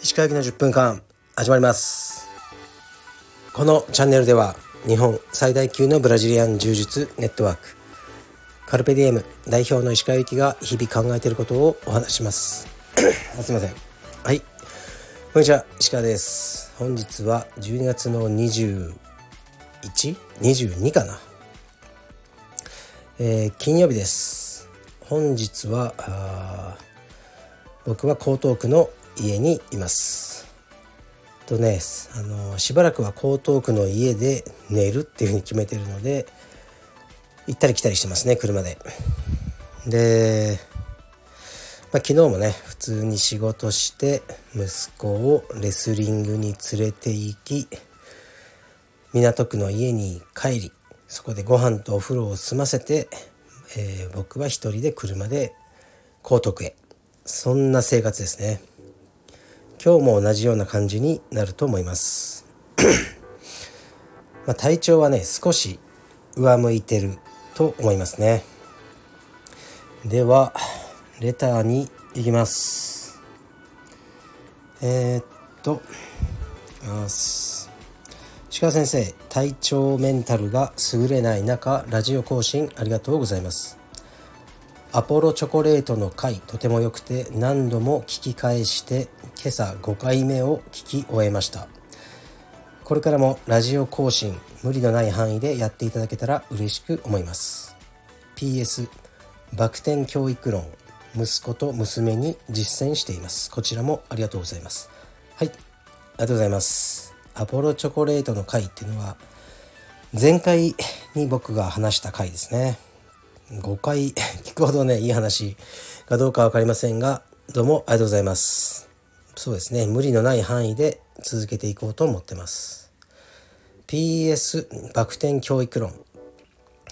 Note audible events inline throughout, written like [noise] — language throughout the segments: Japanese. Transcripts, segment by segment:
石川行きの10分間始まります。このチャンネルでは日本最大級のブラジリアン柔術ネットワークカルペディエム代表の石川行きが日々考えていることをお話します。[coughs] すいません。はい。こんにちは石川です。本日は12月の 21?22 かな？えー、金曜日です。本日は僕は江東区の家にいます。とねあのしばらくは江東区の家で寝るっていうふうに決めてるので行ったり来たりしてますね車で。で、まあ、昨日もね普通に仕事して息子をレスリングに連れて行き港区の家に帰りそこでご飯とお風呂を済ませて、えー、僕は一人で車で江東区へ。そんな生活ですね。今日も同じような感じになると思います。[coughs] ま体調はね少し上向いてると思いますね。ではレターに行きます。えー、っと石川先生体調メンタルが優れない中ラジオ更新ありがとうございます。アポロチョコレートの回とても良くて何度も聞き返して今朝5回目を聞き終えました。これからもラジオ更新無理のない範囲でやっていただけたら嬉しく思います。PS バク転教育論息子と娘に実践しています。こちらもありがとうございます。はいありがとうございます。アポロチョコレートの回っていうのは前回に僕が話した回ですね。5回 [laughs] 聞くほどねいい話かどうか分かりませんがどうもありがとうございます。そうですね無理のない範囲で続けていこうと思ってます。PS バク転教育論。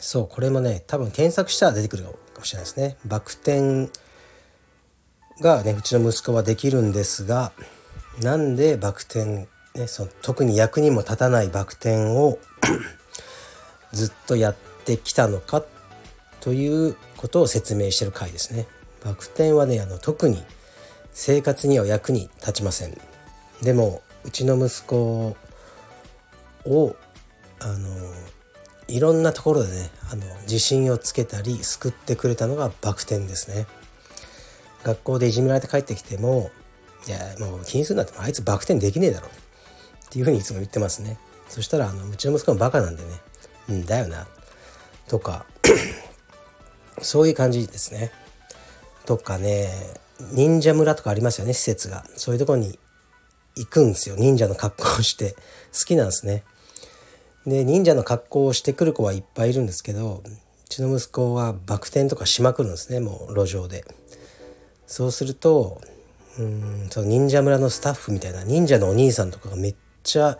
そうこれもね多分検索したら出てくるかもしれないですね。バク転がねうちの息子はできるんですがなんでバク転ねその特に役にも立たないバク転を [coughs] ずっとやってきたのかということを説明してる回ですね。バク転はねあの特に生活には役に立ちません。でもうちの息子をあのいろんなところでねあの自信をつけたり救ってくれたのがバク転ですね。学校でいじめられて帰ってきてもいやもう気にするなってあいつバク転できねえだろ。ていうふうにいつも言ってますね。そしたらあのうちの息子もバカなんでねうんだよな。とか [coughs] そういう感じですね。とかね忍者村とかありますよね施設が。そういうとこに行くんですよ。忍者の格好をして。好きなんですね。で忍者の格好をしてくる子はいっぱいいるんですけどうちの息子はバク転とかしまくるんですねもう路上で。そうするとうんその忍者村のスタッフみたいな忍者のお兄さんとかがめっちゃ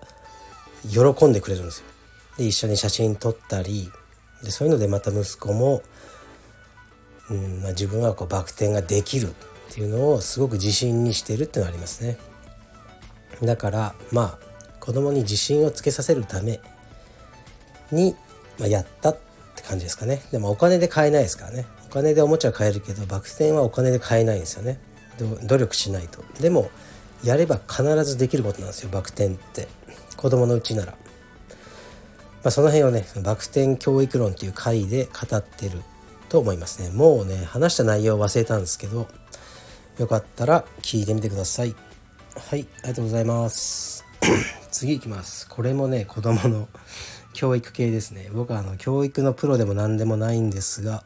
喜んでくれるんですよ。で一緒に写真撮ったりでそういうのでまた息子も、うんまあ、自分はこうバク転ができるっていうのをすごく自信にしてるっていうのがありますね。だからまあ子供に自信をつけさせるために、まあ、やったって感じですかね。でもお金で買えないですからね。お金でおもちゃ買えるけどバク転はお金で買えないんですよね。努力しないと。でもやれば必ずできることなんですよバク転って。子供のうちなら、まあ、その辺をねバク転教育論っていう回で語ってると思いますね。もうね話した内容忘れたんですけどよかったら聞いてみてください。はいありがとうございます。[coughs] 次いきます。これもね子供の教育系ですね。僕はあの教育のプロでも何でもないんですが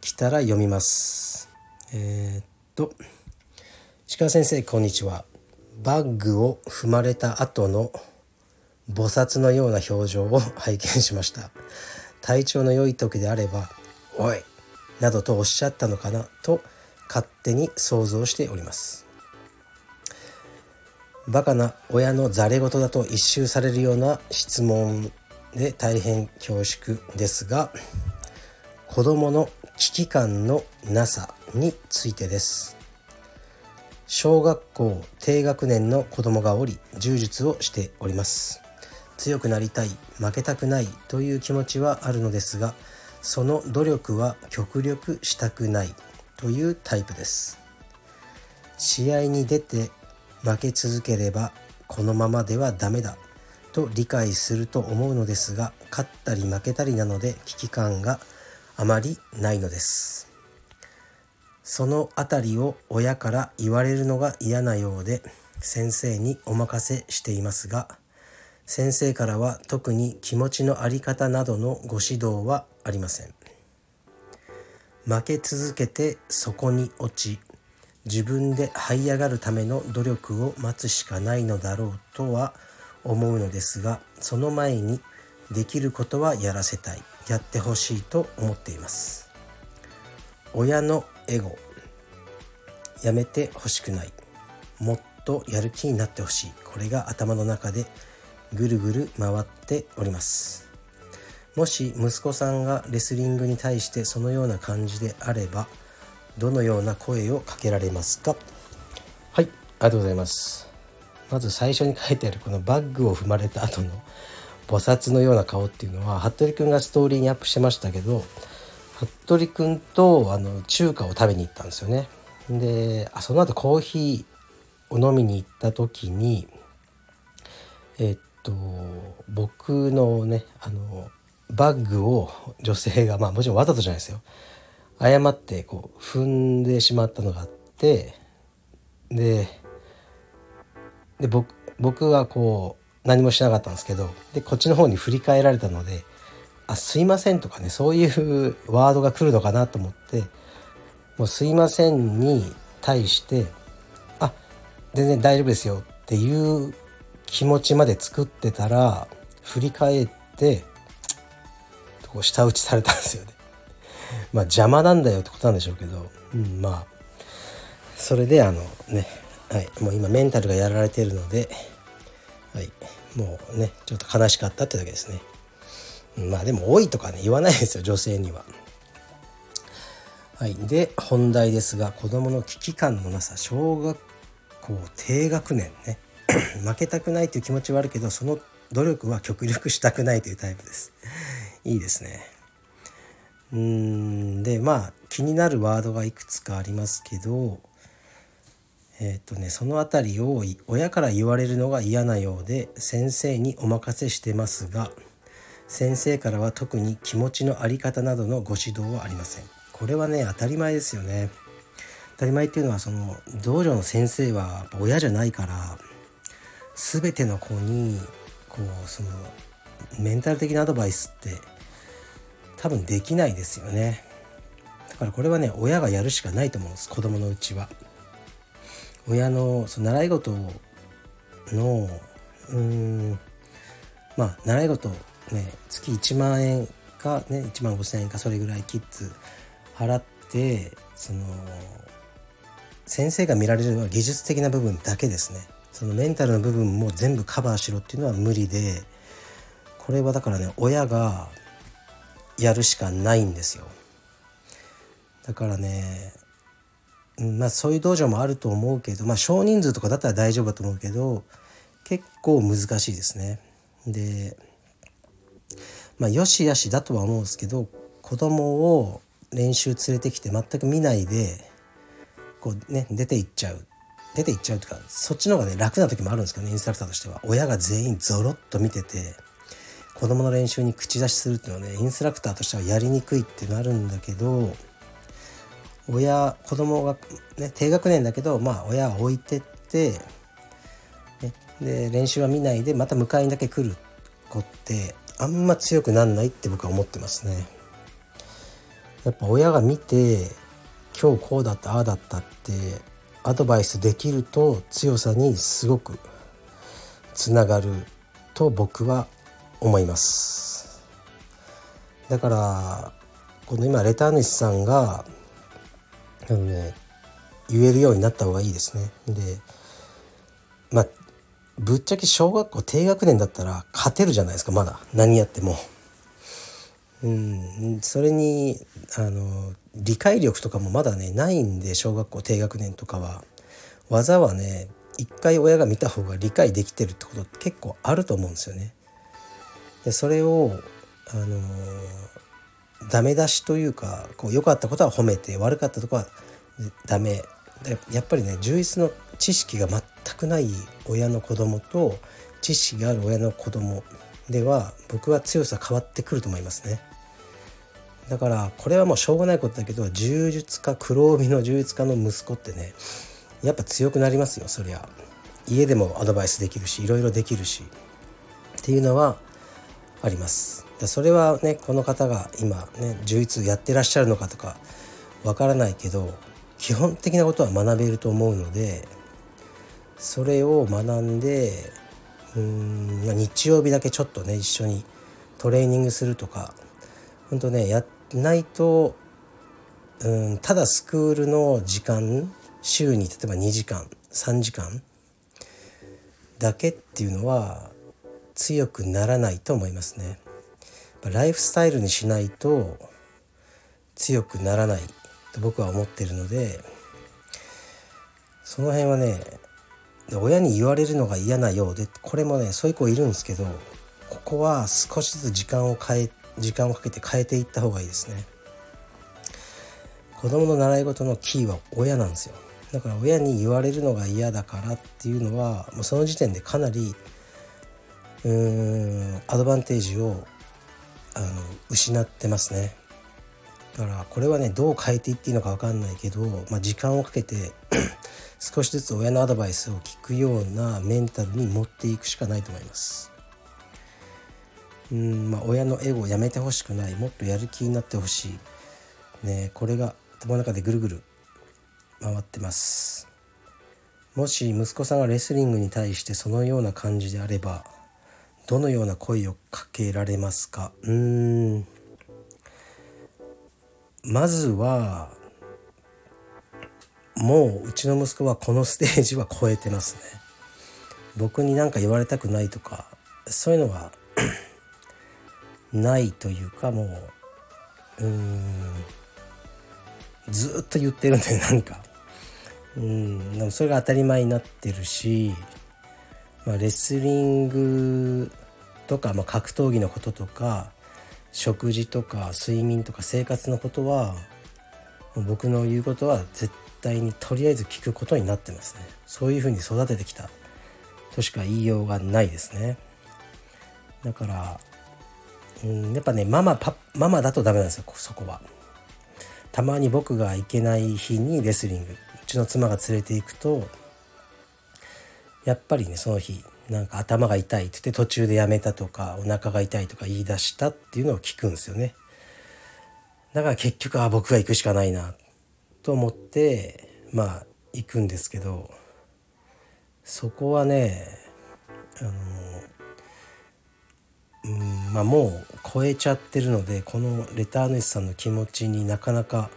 来たら読みます。えー、っと石川先生こんにちはバッグを踏まれた後の菩薩のような表情を拝見しました体調の良い時であれば「おい!」などとおっしゃったのかな？と勝手に想像しておりますバカな親のざれ言だと一周されるような質問で大変恐縮ですが子どもの危機感のなさについてです。小学校低学年の子供がおり柔術をしております。強くなりたい負けたくないという気持ちはあるのですがその努力は極力したくないというタイプです。試合に出て負け続ければこのままではダメだと理解すると思うのですが勝ったり負けたりなので危機感があまりないのです。その辺りを親から言われるのが嫌なようで先生にお任せしていますが先生からは特に気持ちの在り方などのご指導はありません。負け続けてそこに落ち自分で這い上がるための努力を待つしかないのだろうとは思うのですがその前にできることはやらせたい。やってほしいと思っています。親のエゴやめてほしくない。もっとやる気になってほしい。これが頭の中でぐるぐる回っております。もし息子さんがレスリングに対してそのような感じであればどのような声をかけられますか？はいありがとうございます。まず最初に書いてあるこのバッグを踏まれた後の菩薩のような顔っていうのは服部君がストーリーにアップしてましたけど服部君とあの中華を食べに行ったんですよね。であその後コーヒーを飲みに行った時にえっと僕のねあのバッグを女性がまあもちろんわざとじゃないですよ。誤ってこう踏んでしまったのがあってでで僕僕はこう何もしなかったんですけどでこっちの方に振り返られたので「あすいません」とかねそういうワードが来るのかなと思って「もうすいません」に対して「あ全然大丈夫ですよ」っていう気持ちまで作ってたら振り返ってこう舌打ちされたんですよね。[laughs] まあ邪魔なんだよってことなんでしょうけど、うん、まあそれであのね、はい、もう今メンタルがやられてるので、はい、もうねちょっと悲しかったってだけですね。まあでも多いとかね言わないですよ女性には。はい、で本題ですが子どもの危機感のなさ小学校低学年ね [clears throat] 負けたくないという気持ちはあるけどその努力は極力したくないというタイプです。[laughs] いいですね。うーんでまあ気になるワードがいくつかありますけどえっ、ー、とねその辺りを親から言われるのが嫌なようで先生にお任せしてますが先生からは特に気持ちの在り方などのご指導はありません。これはね当たり前ですよね。当たり前っていうのはその道場の先生は親じゃないから全ての子にこうそのメンタル的なアドバイスって多分できないですよねだからこれはね親がやるしかないと思うんです子供のうちは親のその習い事のうんまあ習い事ね月1万円かね1万5,000円かそれぐらいキッズ払ってその先生が見られるのは技術的な部分だけですね。そのメンタルの部分も全部カバーしろっていうのは無理でこれはだからね親がやるしかないんですよ。だからねまあそういう道場もあると思うけどまあ少人数とかだったら大丈夫だと思うけど結構難しいですね。でまあよしよしだとは思うんですけど子供を練習連れてきて全く見ないでこうね出て行っちゃう。出て行っちゃうとかそっちの方がね楽な時もあるんですけどねインストラクターとしては。親が全員ゾロッと見てて子供の練習に口出しするっていうのはねインストラクターとしてはやりにくいってなるんだけど親子供がね低学年だけどまあ親は置いてって、ね、で練習は見ないでまた迎えにだけ来る子ってあんま強くなんないって僕は思ってますね。やっぱ親が見て今日こうだったああだったってアドバイスできると強さにすごくつながると僕は思いますだからこの今レター主さんがあのね言えるようになった方がいいですねでまあぶっちゃけ小学校低学年だったら勝てるじゃないですかまだ何やっても。うん、それにあの理解力とかもまだねないんで小学校低学年とかは技はね一回親が見た方が理解できてるってことって結構あると思うんですよね。でそれをあのダメ出しというかこう良かったことは褒めて悪かったとこはダメやっぱりね充実の知識が全くない親の子供と知識がある親の子供では僕は強さ変わってくると思いますね。だからこれはもうしょうがないことだけど柔術家黒帯の柔術家の息子ってねやっぱ強くなりますよそりゃ。家でもアドバイスできるしいろいろできるし。っていうのはあります。それはねこの方が今ね充実やってらっしゃるのかとかわからないけど基本的なことは学べると思うのでそれを学んでうん日曜日だけちょっとね一緒にトレーニングするとか本当ねやないとうんただスクールの時間週に例えば2時間3時間だけっていうのは強くならないと思いますね。ライフスタイルにしないと強くならないと僕は思ってるのでその辺はね親に言われるのが嫌なようでこれもねそういう子いるんですけどここは少しずつ時間を変え時間をかけて変えていった方がいいですね。子供の習い事のキーは親なんですよ。だから親に言われるのが嫌だからっていうのはもうその時点でかなりうーんアドバンテージをあの失ってますね。だからこれはねどう変えていっていいのか分かんないけど、まあ、時間をかけて [clears throat] 少しずつ親のアドバイスを聞くようなメンタルに持っていくしかないと思います。うんまあ親のエゴをやめてほしくない。もっとやる気になってほしい。ねこれが頭の中でぐるぐる回ってます。もし息子さんがレスリングに対してそのような感じであればどのような声をかけられますか？うーん。まずはもううちの息子はこのステージは超えてますね。僕に何か言われたくないとかそういうのは [coughs] ないというかもううんずっと言ってるんで何か。うんでもそれが当たり前になってるし、まあ、レスリングとか、まあ、格闘技のこととか食事とか睡眠とか生活のことは僕の言うことは絶対にとりあえず聞くことになってますね。そういうふうに育ててきたとしか言いようがないですね。だからうんやっぱねママパママだとダメなんですよそこは。たまに僕が行けない日にレスリングうちの妻が連れて行くとやっぱりねその日なんか頭が痛いって言って途中でやめたとかお腹が痛いとか言い出したっていうのを聞くんですよね。だから結局は僕が行くしかないなと思ってまあ行くんですけどそこはねあのうんまあもう超えちゃってるのでこのレター主さんの気持ちになかなか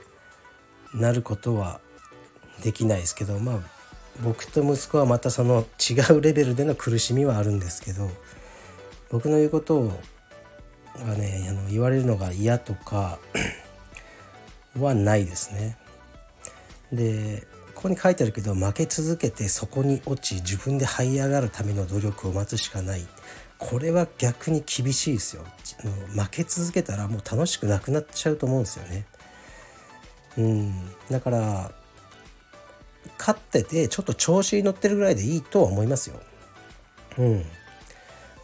なることはできないですけどまあ僕と息子はまたその違うレベルでの苦しみはあるんですけど僕の言うことがねあの言われるのが嫌とか [clears throat] はないですね。でここに書いてあるけど負け続けてそこに落ち自分で這い上がるための努力を待つしかない。これは逆に厳しいですよ。負け続けたらもう楽しくなくなっちゃうと思うんですよね。うん。だから勝っててちょっと調子に乗ってるぐらいでいいとは思いますよ。うん。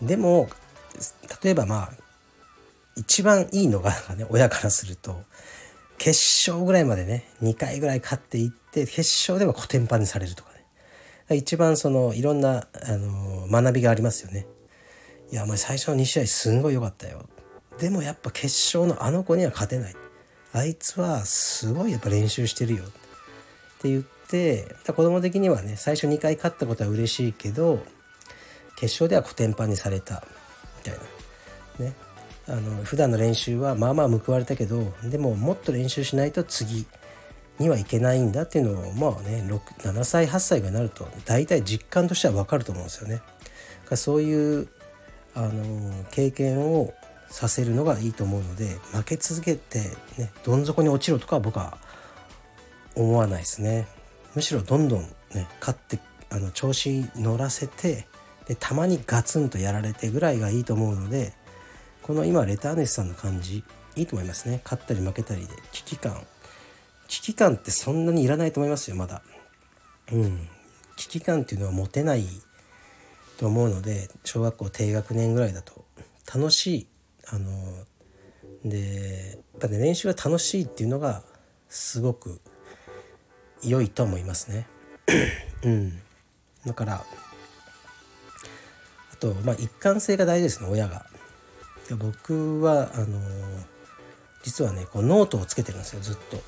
でも例えばまあ一番いいのがね親からすると決勝ぐらいまでね2回ぐらい勝っていって決勝ではコテンパンにされるとかね。一番そのいろんな、あの学びがありますよね。いやお前最初の2試合すんごい良かったよ。でもやっぱ決勝のあの子には勝てない。あいつはすごいやっぱ練習してるよ。って言って子供的にはね最初2回勝ったことは嬉しいけど決勝ではコテンパンにされたみたいなねあの普段の練習はまあまあ報われたけどでももっと練習しないと次にはいけないんだっていうのをまあね7歳8歳がなると大体実感としては分かると思うんですよね。そういうあの経験をさせるのがいいと思うので負け続けて、ね、どん底に落ちろとかは僕は思わないですね。むしろどんどんね勝ってあの調子乗らせてでたまにガツンとやられてぐらいがいいと思うのでこの今レターネスさんの感じいいと思いますね。勝ったり負けたりで。危機感。危機感ってそんなにいらないと思いますよまだ。うん。危機感っていうのは持てないと思うので小学校低学年ぐらいだと。楽しい。あのでやっぱね練習が楽しいっていうのがすごく良いと思いますね。うん、だからあとまあ一貫性が大事ですね親が。僕はあの実はねこうノートをつけてるんですよずっと。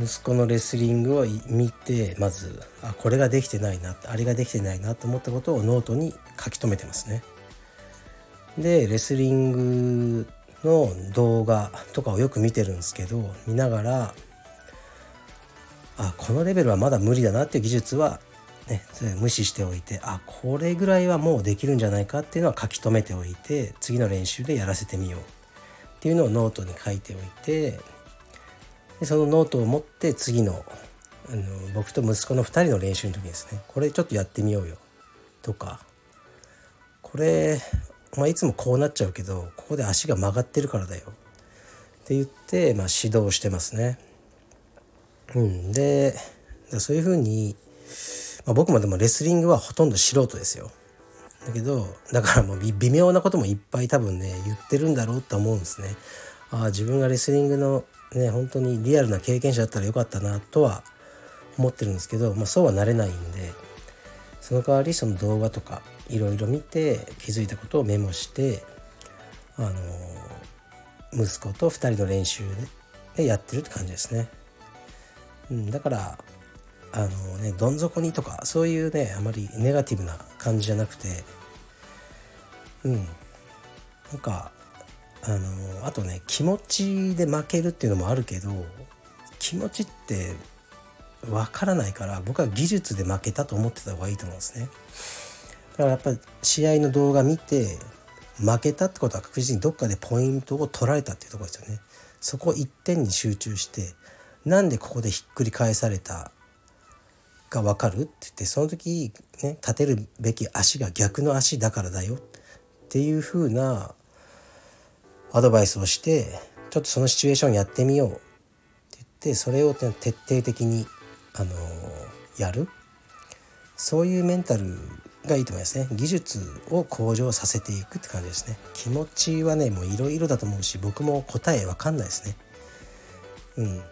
息子のレスリングを見てまずあこれができてないなあれができてないなと思ったことをノートに書き留めてますね。でレスリングの動画とかをよく見てるんですけど見ながらあこのレベルはまだ無理だなっていう技術は、ね、無視しておいてあこれぐらいはもうできるんじゃないかっていうのは書き留めておいて次の練習でやらせてみようっていうのをノートに書いておいてでそのノートを持って次のあの僕と息子の2人の練習の時ですねこれちょっとやってみようよとかこれまあ、いつもこうなっちゃうけどここで足が曲がってるからだよって言って、まあ、指導してますね。うん、でそういうふうに、まあ、僕もでもレスリングはほとんど素人ですよ。だけどだからもう微妙なこともいっぱい多分ね言ってるんだろうと思うんですね。ああ自分がレスリングのね本当にリアルな経験者だったらよかったなとは思ってるんですけど、まあ、そうはなれないんでその代わりその動画とかいろいろ見て気づいたことをメモしてあの息子と2人の練習でやってるって感じですね。うん、だからあのねどん底にとかそういうねあまりネガティブな感じじゃなくてうんなんかあのあとね気持ちで負けるっていうのもあるけど気持ちってわからないから僕は技術で負けたと思ってた方がいいと思うんですね。だからやっぱり試合の動画見て負けたってことは確実にどっかでポイントを取られたっていうところですよね。そこ一点に集中してなんでここでひっくり返された？か分かる？って言ってその時ね立てるべき足が逆の足だからだよ。っていう風なアドバイスをしてちょっとそのシチュエーションやってみようって言ってそれを徹底的にあのやる。そういうメンタルがいいと思いますね。技術を向上させていくって感じですね。気持ちはねもういろいろだと思うし僕も答えわかんないですね。うん。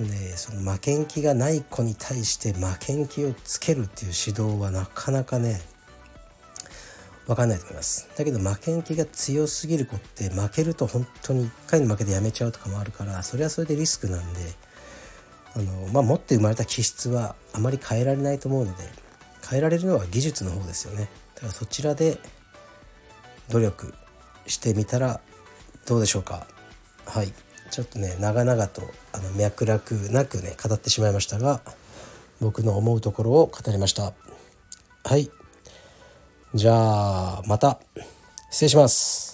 でその負けん気がない子に対して負けん気をつけるっていう指導はなかなかね分かんないと思います。だけど負けん気が強すぎる子って負けると本当に1回の負けでやめちゃうとかもあるからそれはそれでリスクなんであの、まあ、持って生まれた気質はあまり変えられないと思うので変えられるのは技術の方ですよね。だからそちらで努力してみたらどうでしょうか。はい。ちょっとね長々とあの脈絡なくね語ってしまいましたが僕の思うところを語りました。はい。じゃあまた。失礼します。